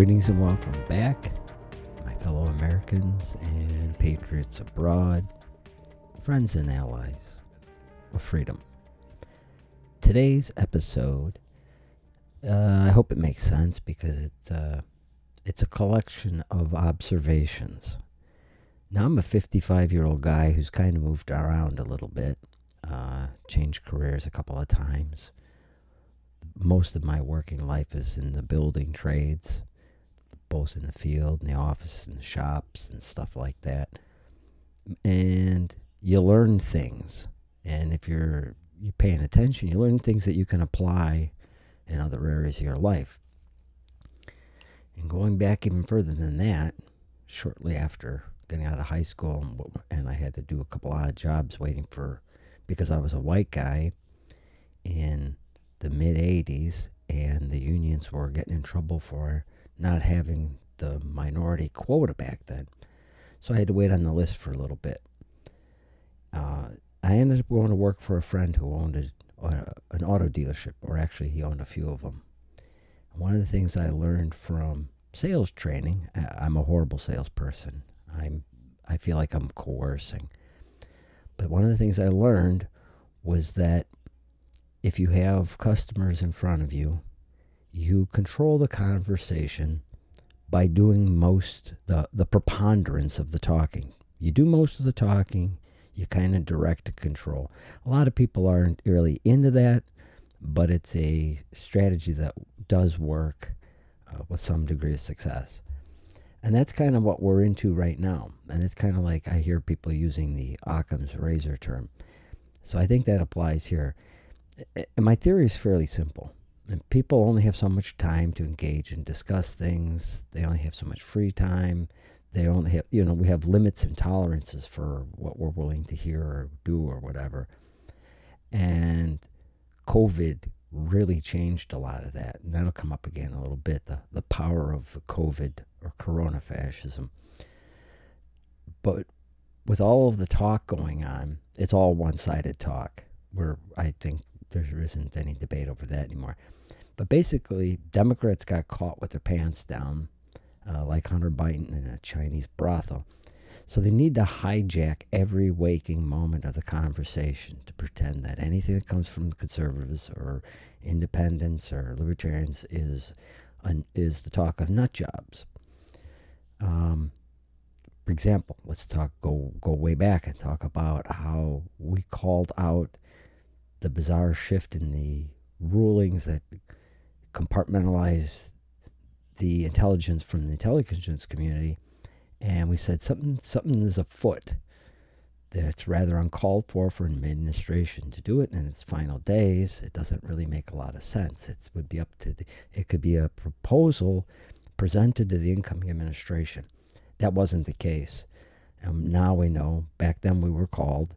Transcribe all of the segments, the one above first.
Greetings and welcome back, my fellow Americans and patriots abroad, friends and allies of freedom. Today's episode, uh, I hope it makes sense because it's uh, it's a collection of observations. Now I'm a 55 year old guy who's kind of moved around a little bit, uh, changed careers a couple of times. Most of my working life is in the building trades both in the field, in the office, and the shops, and stuff like that. And you learn things. And if you're you're paying attention, you learn things that you can apply in other areas of your life. And going back even further than that, shortly after getting out of high school, and I had to do a couple odd jobs waiting for, because I was a white guy in the mid 80s, and the unions were getting in trouble for not having the minority quota back then. So I had to wait on the list for a little bit. Uh, I ended up going to work for a friend who owned a, uh, an auto dealership, or actually, he owned a few of them. One of the things I learned from sales training, I'm a horrible salesperson. I'm, I feel like I'm coercing. But one of the things I learned was that if you have customers in front of you you control the conversation by doing most the the preponderance of the talking. You do most of the talking, you kind of direct to control. A lot of people aren't really into that, but it's a strategy that does work uh, with some degree of success. And that's kind of what we're into right now. And it's kind of like I hear people using the Occam's razor term. So I think that applies here. And my theory is fairly simple and people only have so much time to engage and discuss things. They only have so much free time. They only have, you know, we have limits and tolerances for what we're willing to hear or do or whatever. And COVID really changed a lot of that. And that'll come up again a little bit the, the power of COVID or corona fascism. But with all of the talk going on, it's all one sided talk, where I think there isn't any debate over that anymore. But basically, Democrats got caught with their pants down, uh, like Hunter Biden in a Chinese brothel. So they need to hijack every waking moment of the conversation to pretend that anything that comes from conservatives or independents or libertarians is an, is the talk of nut jobs. Um, for example, let's talk go go way back and talk about how we called out the bizarre shift in the rulings that compartmentalize the intelligence from the intelligence community, and we said something something is afoot. That's rather uncalled for for an administration to do it in its final days. It doesn't really make a lot of sense. It would be up to the. It could be a proposal presented to the incoming administration. That wasn't the case. And now we know. Back then we were called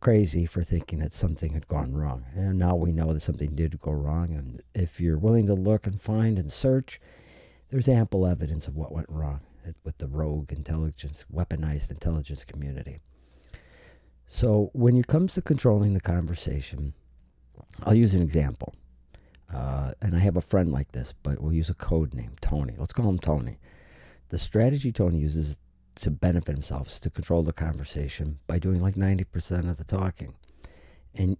crazy for thinking that something had gone wrong. And now we know that something did go wrong. And if you're willing to look and find and search, there's ample evidence of what went wrong with the rogue intelligence, weaponized intelligence community. So when it comes to controlling the conversation, I'll use an example. Uh, and I have a friend like this, but we'll use a code name, Tony. Let's call him Tony. The strategy Tony uses to benefit themselves to control the conversation by doing like 90% of the talking. And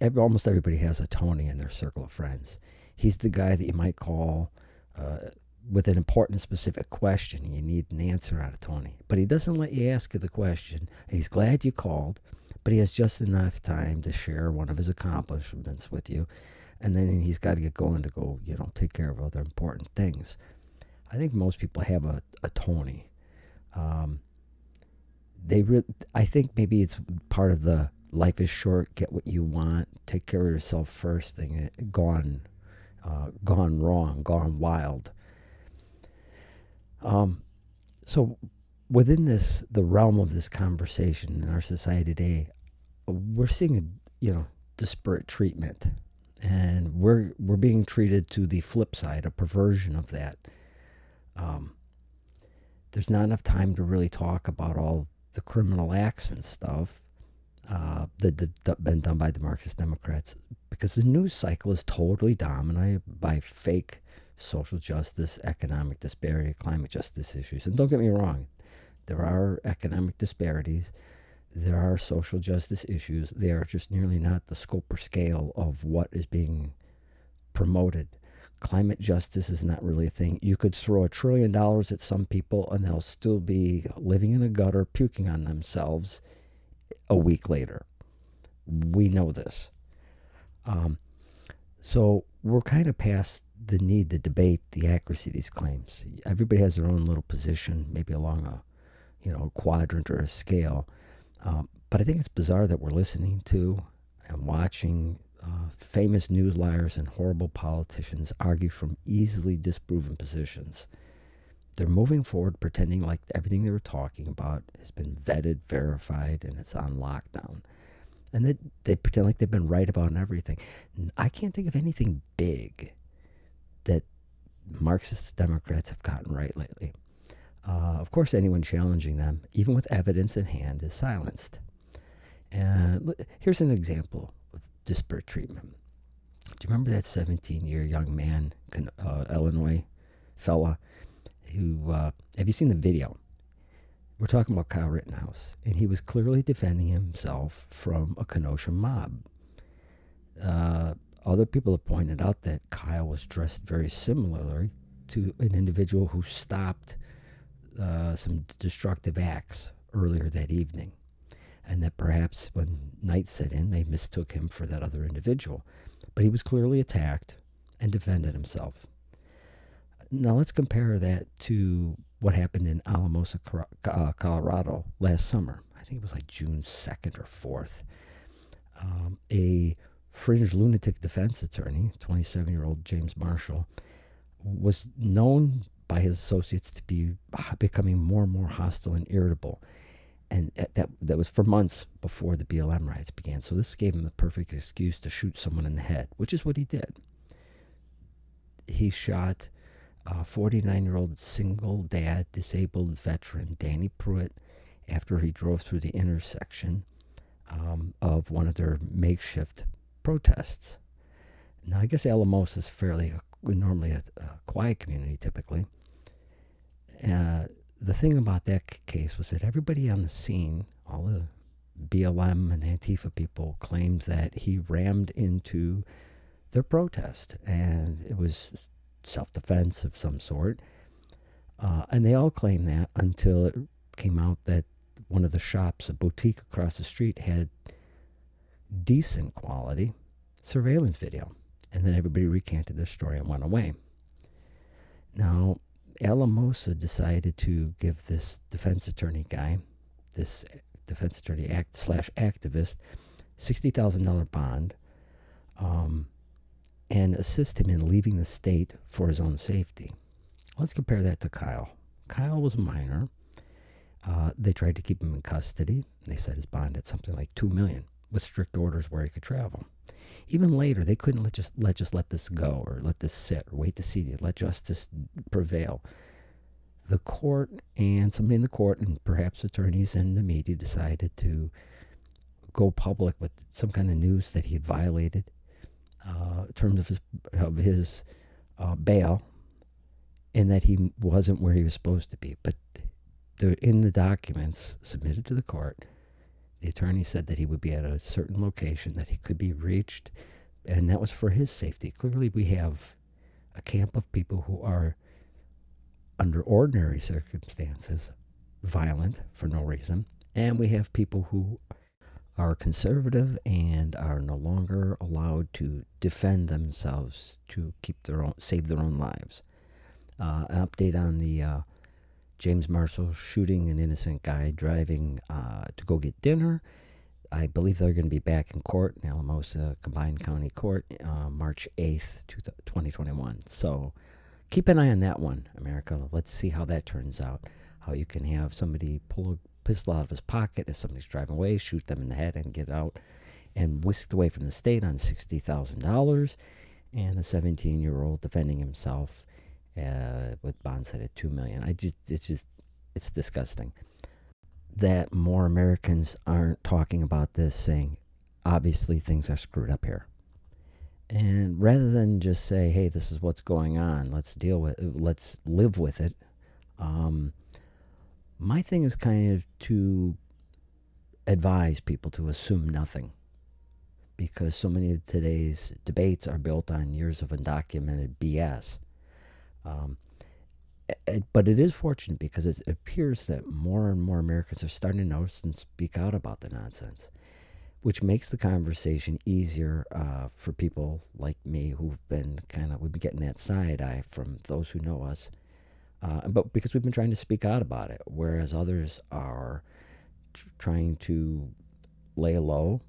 every, almost everybody has a Tony in their circle of friends. He's the guy that you might call uh, with an important specific question. You need an answer out of Tony. But he doesn't let you ask the question. He's glad you called, but he has just enough time to share one of his accomplishments with you. And then he's got to get going to go, you know, take care of other important things. I think most people have a, a Tony um, they re- I think maybe it's part of the life is short, get what you want, take care of yourself first thing. Eh, gone, uh, gone wrong, gone wild. Um, so within this, the realm of this conversation in our society today, we're seeing a you know disparate treatment, and we're we're being treated to the flip side, a perversion of that. Um, there's not enough time to really talk about all the criminal acts and stuff uh, that have been done by the Marxist Democrats because the news cycle is totally dominated by fake social justice, economic disparity, climate justice issues. And don't get me wrong, there are economic disparities, there are social justice issues. They are just nearly not the scope or scale of what is being promoted. Climate justice is not really a thing. You could throw a trillion dollars at some people and they'll still be living in a gutter, puking on themselves a week later. We know this. Um, so we're kind of past the need to debate the accuracy of these claims. Everybody has their own little position, maybe along a, you know, a quadrant or a scale. Um, but I think it's bizarre that we're listening to and watching uh, famous news liars and horrible politicians argue from easily disproven positions. They're moving forward pretending like everything they were talking about has been vetted, verified, and it's on lockdown. And they, they pretend like they've been right about everything. I can't think of anything big that Marxist Democrats have gotten right lately. Uh, of course, anyone challenging them, even with evidence in hand, is silenced. And here's an example disparate treatment. Do you remember that 17 year young man, uh, Illinois fella, who, uh, have you seen the video? We're talking about Kyle Rittenhouse, and he was clearly defending himself from a Kenosha mob. Uh, other people have pointed out that Kyle was dressed very similarly to an individual who stopped uh, some destructive acts earlier that evening, and that perhaps when night set in, they mistook him for that other individual. But he was clearly attacked and defended himself. Now let's compare that to what happened in Alamosa, uh, Colorado last summer. I think it was like June 2nd or 4th. Um, a fringe lunatic defense attorney, 27 year old James Marshall, was known by his associates to be becoming more and more hostile and irritable. And that, that was for months before the BLM riots began. So this gave him the perfect excuse to shoot someone in the head, which is what he did. He shot 49 year old single dad, disabled veteran Danny Pruitt after he drove through the intersection um, of one of their makeshift protests. Now, I guess Alamosa is fairly normally a, a quiet community typically. Uh, the thing about that case was that everybody on the scene, all the BLM and Antifa people, claimed that he rammed into their protest, and it was self-defense of some sort. Uh, and they all claimed that until it came out that one of the shops, a boutique across the street, had decent quality surveillance video. And then everybody recanted their story and went away. Now, Alamosa decided to give this defense attorney guy, this defense attorney act slash activist, sixty thousand dollar bond, um, and assist him in leaving the state for his own safety. Let's compare that to Kyle. Kyle was a minor. Uh, they tried to keep him in custody. They set his bond at something like two million, with strict orders where he could travel. Even later, they couldn't let just let just let this go or let this sit or wait to see let justice prevail. The court and somebody in the court and perhaps attorneys and the media decided to go public with some kind of news that he had violated uh, terms of his of his uh, bail, and that he wasn't where he was supposed to be. But in the documents submitted to the court, the attorney said that he would be at a certain location, that he could be reached, and that was for his safety. Clearly, we have a camp of people who are, under ordinary circumstances, violent for no reason, and we have people who are conservative and are no longer allowed to defend themselves to keep their own, save their own lives. Uh, an update on the uh, James Marshall shooting an innocent guy driving uh, to go get dinner. I believe they're going to be back in court in Alamosa Combined County Court uh, March 8th, 2021. So keep an eye on that one, America. Let's see how that turns out. How you can have somebody pull a pistol out of his pocket as somebody's driving away, shoot them in the head, and get out and whisked away from the state on $60,000. And a 17 year old defending himself uh, with bonds set at two million. I just it's just it's disgusting that more Americans aren't talking about this, saying obviously things are screwed up here. And rather than just say, "Hey, this is what's going on. Let's deal with. It, let's live with it," um, my thing is kind of to advise people to assume nothing because so many of today's debates are built on years of undocumented BS. Um, but it is fortunate because it appears that more and more Americans are starting to notice and speak out about the nonsense, which makes the conversation easier uh, for people like me who've been kind of we've been getting that side eye from those who know us, uh, but because we've been trying to speak out about it, whereas others are trying to lay low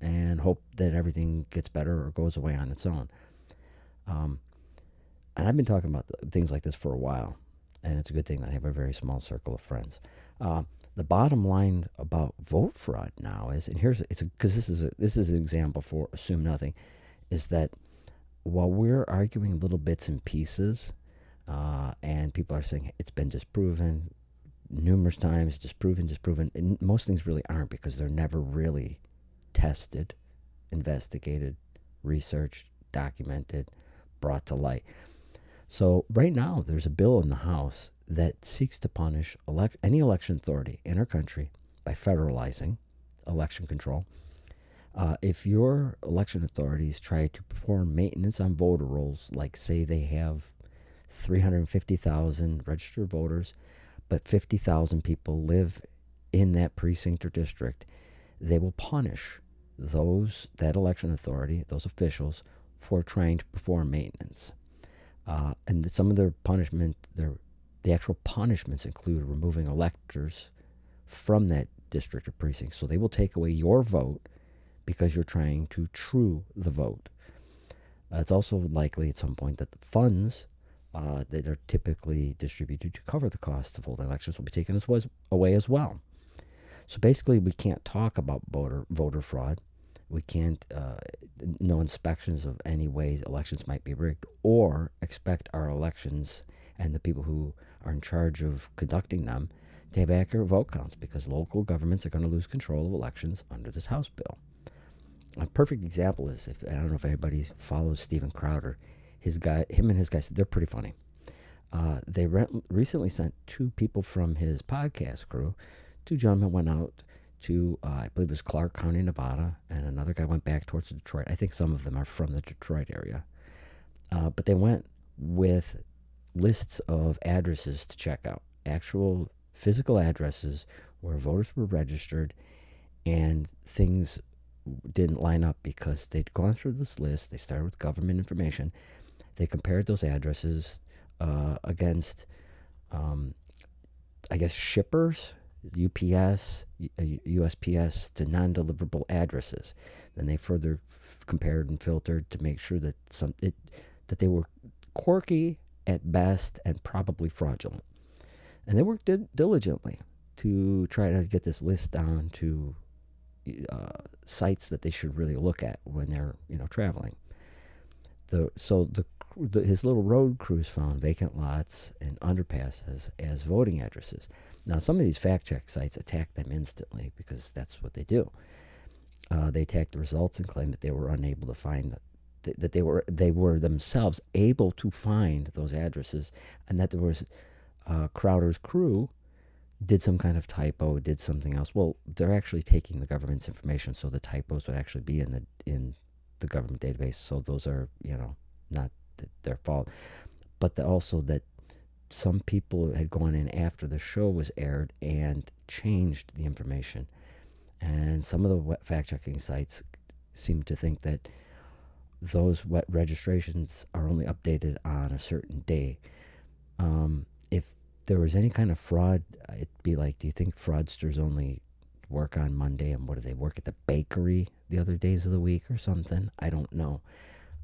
and hope that everything gets better or goes away on its own. Um, and I've been talking about things like this for a while, and it's a good thing that I have a very small circle of friends. Uh, the bottom line about vote fraud now is, and here's it's because this is a, this is an example for assume nothing, is that while we're arguing little bits and pieces, uh, and people are saying it's been disproven numerous times, disproven, disproven, and most things really aren't because they're never really tested, investigated, researched, documented, brought to light. So, right now, there's a bill in the House that seeks to punish elect- any election authority in our country by federalizing election control. Uh, if your election authorities try to perform maintenance on voter rolls, like say they have 350,000 registered voters, but 50,000 people live in that precinct or district, they will punish those that election authority, those officials, for trying to perform maintenance. Uh, and some of their punishment, their the actual punishments include removing electors from that district or precinct. So they will take away your vote because you're trying to true the vote. Uh, it's also likely at some point that the funds uh, that are typically distributed to cover the cost of holding elections will be taken as was, away as well. So basically, we can't talk about voter voter fraud. We can't uh, no inspections of any ways elections might be rigged, or expect our elections and the people who are in charge of conducting them to have accurate vote counts because local governments are going to lose control of elections under this House bill. A perfect example is if I don't know if anybody follows Steven Crowder, his guy, him and his guys, they're pretty funny. Uh, they re- recently sent two people from his podcast crew two gentlemen went out to, uh, I believe it was Clark County, Nevada, and another guy went back towards Detroit. I think some of them are from the Detroit area. Uh, but they went with lists of addresses to check out, actual physical addresses where voters were registered, and things didn't line up because they'd gone through this list. They started with government information. They compared those addresses uh, against, um, I guess, shippers UPS, USPS to non-deliverable addresses. Then they further f- compared and filtered to make sure that some it, that they were quirky at best and probably fraudulent. And they worked di- diligently to try to get this list down to uh, sites that they should really look at when they're you know traveling. The so the his little road crews found vacant lots and underpasses as voting addresses. Now, some of these fact check sites attack them instantly because that's what they do. Uh, they attack the results and claim that they were unable to find that they were they were themselves able to find those addresses, and that there was uh, Crowder's crew did some kind of typo, did something else. Well, they're actually taking the government's information, so the typos would actually be in the in the government database. So those are you know not their fault, but the, also that some people had gone in after the show was aired and changed the information. And some of the fact checking sites seem to think that those wet registrations are only updated on a certain day. Um, if there was any kind of fraud, it'd be like, do you think fraudsters only work on Monday and what do they work at the bakery the other days of the week or something? I don't know.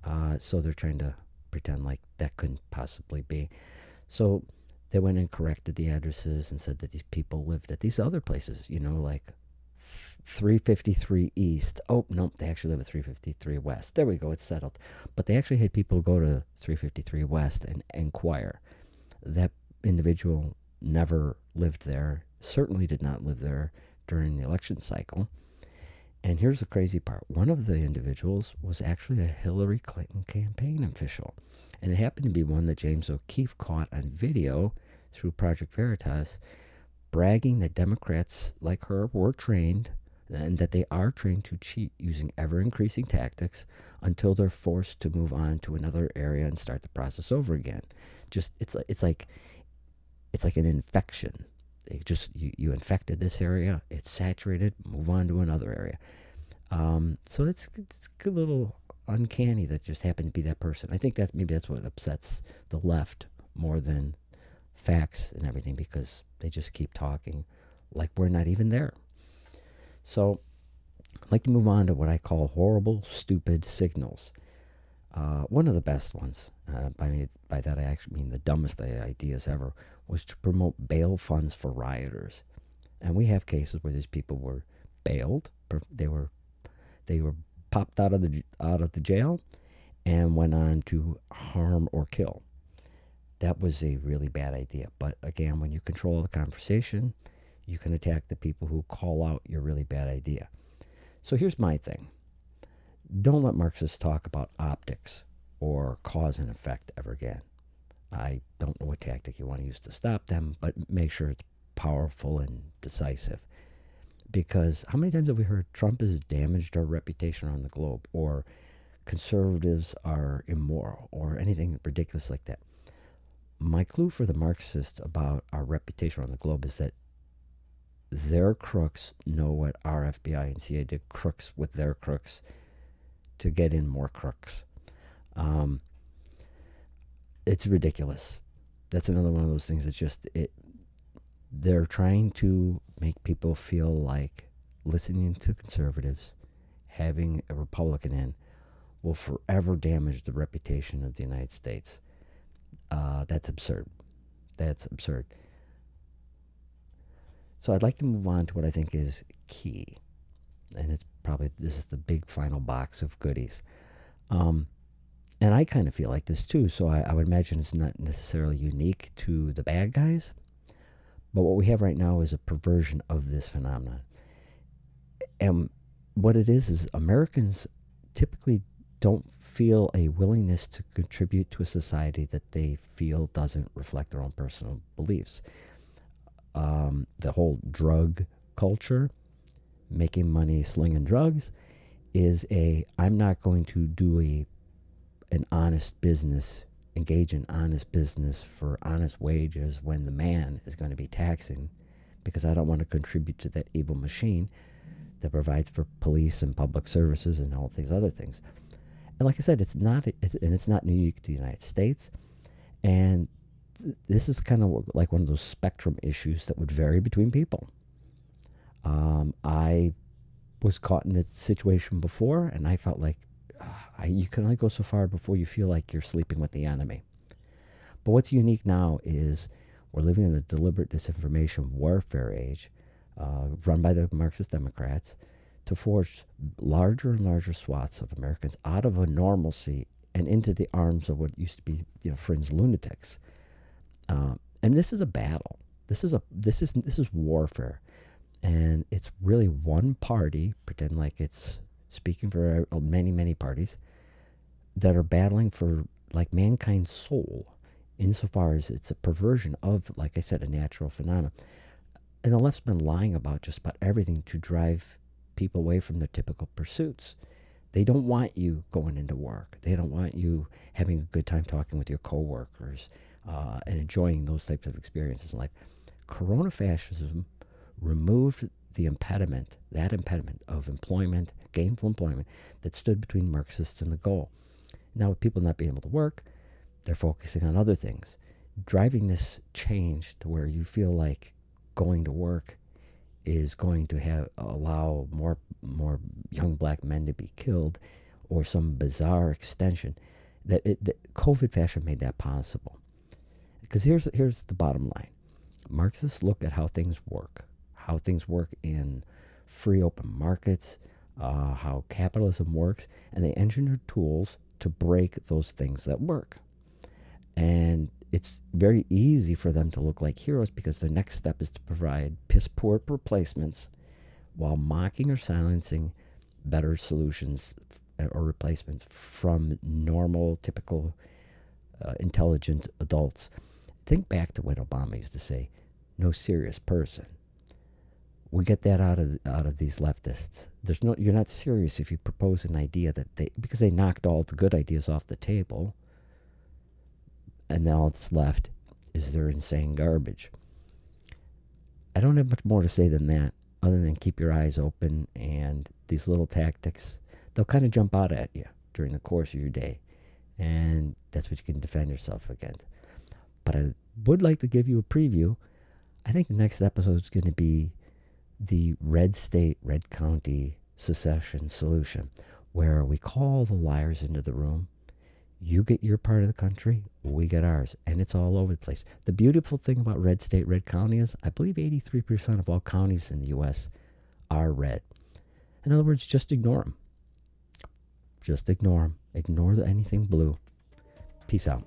Uh, so they're trying to pretend like that couldn't possibly be. So they went and corrected the addresses and said that these people lived at these other places, you know, like 353 East. Oh, no, they actually live at 353 West. There we go, it's settled. But they actually had people go to 353 West and inquire. That individual never lived there, certainly did not live there during the election cycle. And here's the crazy part one of the individuals was actually a Hillary Clinton campaign official. And it happened to be one that James O'Keefe caught on video through Project Veritas, bragging that Democrats like her were trained and that they are trained to cheat using ever increasing tactics until they're forced to move on to another area and start the process over again. Just it's like it's like it's like an infection. They just you, you infected this area, it's saturated, move on to another area. Um, so it's it's a little uncanny that just happened to be that person. I think that's maybe that's what upsets the left more than facts and everything because they just keep talking like we're not even there. So I'd like to move on to what I call horrible, stupid signals. Uh, one of the best ones, uh, by, by that I actually mean the dumbest ideas ever, was to promote bail funds for rioters. And we have cases where these people were bailed, they were they were popped out of the out of the jail and went on to harm or kill. That was a really bad idea. But again, when you control the conversation, you can attack the people who call out your really bad idea. So here's my thing don't let Marxists talk about optics or cause and effect ever again. I don't know what tactic you want to use to stop them, but make sure it's powerful and decisive. Because how many times have we heard Trump has damaged our reputation around the globe, or conservatives are immoral, or anything ridiculous like that? My clue for the Marxists about our reputation around the globe is that their crooks know what our FBI and CIA did crooks with their crooks to get in more crooks. Um, it's ridiculous. That's another one of those things that's just it. They're trying to make people feel like listening to conservatives, having a Republican in, will forever damage the reputation of the United States. Uh, that's absurd. That's absurd. So I'd like to move on to what I think is key, and it's probably this is the big final box of goodies. Um, and I kind of feel like this too, so I, I would imagine it's not necessarily unique to the bad guys. But what we have right now is a perversion of this phenomenon. And what it is is Americans typically don't feel a willingness to contribute to a society that they feel doesn't reflect their own personal beliefs um, the whole drug culture, making money slinging drugs, is a I'm not going to do a an honest business, engage in honest business for honest wages when the man is going to be taxing, because I don't want to contribute to that evil machine that provides for police and public services and all these other things. And like I said, it's not it's, and it's not unique to the United States. And this is kind of like one of those spectrum issues that would vary between people. Um, I was caught in this situation before, and I felt like uh, I, you can only go so far before you feel like you're sleeping with the enemy. But what's unique now is we're living in a deliberate disinformation warfare age uh, run by the Marxist Democrats to force larger and larger swaths of Americans out of a normalcy and into the arms of what used to be you know lunatics. Um, and this is a battle. This is a this is this is warfare, and it's really one party pretend like it's speaking for uh, many many parties that are battling for like mankind's soul, insofar as it's a perversion of, like I said, a natural phenomenon. And the left's been lying about just about everything to drive people away from their typical pursuits. They don't want you going into work. They don't want you having a good time talking with your coworkers uh, and enjoying those types of experiences in life. Corona fascism removed the impediment, that impediment of employment, gainful employment, that stood between Marxists and the goal. Now, with people not being able to work, they're focusing on other things. Driving this change to where you feel like going to work is going to have allow more more young black men to be killed, or some bizarre extension. That, it, that COVID fascism made that possible. Because here's here's the bottom line: Marxists look at how things work, how things work in free open markets, uh, how capitalism works, and they engineer tools to break those things that work. And it's very easy for them to look like heroes because their next step is to provide piss poor replacements while mocking or silencing better solutions or replacements from normal, typical, uh, intelligent adults. Think back to what Obama used to say no serious person. We get that out of out of these leftists. There's no you're not serious if you propose an idea that they because they knocked all the good ideas off the table. And now that's left is their insane garbage. I don't have much more to say than that, other than keep your eyes open and these little tactics, they'll kind of jump out at you during the course of your day. And that's what you can defend yourself against. But I would like to give you a preview. I think the next episode is going to be the red state, red county secession solution, where we call the liars into the room you get your part of the country, we get ours, and it's all over the place. The beautiful thing about red state, red county is I believe 83% of all counties in the U.S. are red. In other words, just ignore them. Just ignore them. Ignore anything blue. Peace out.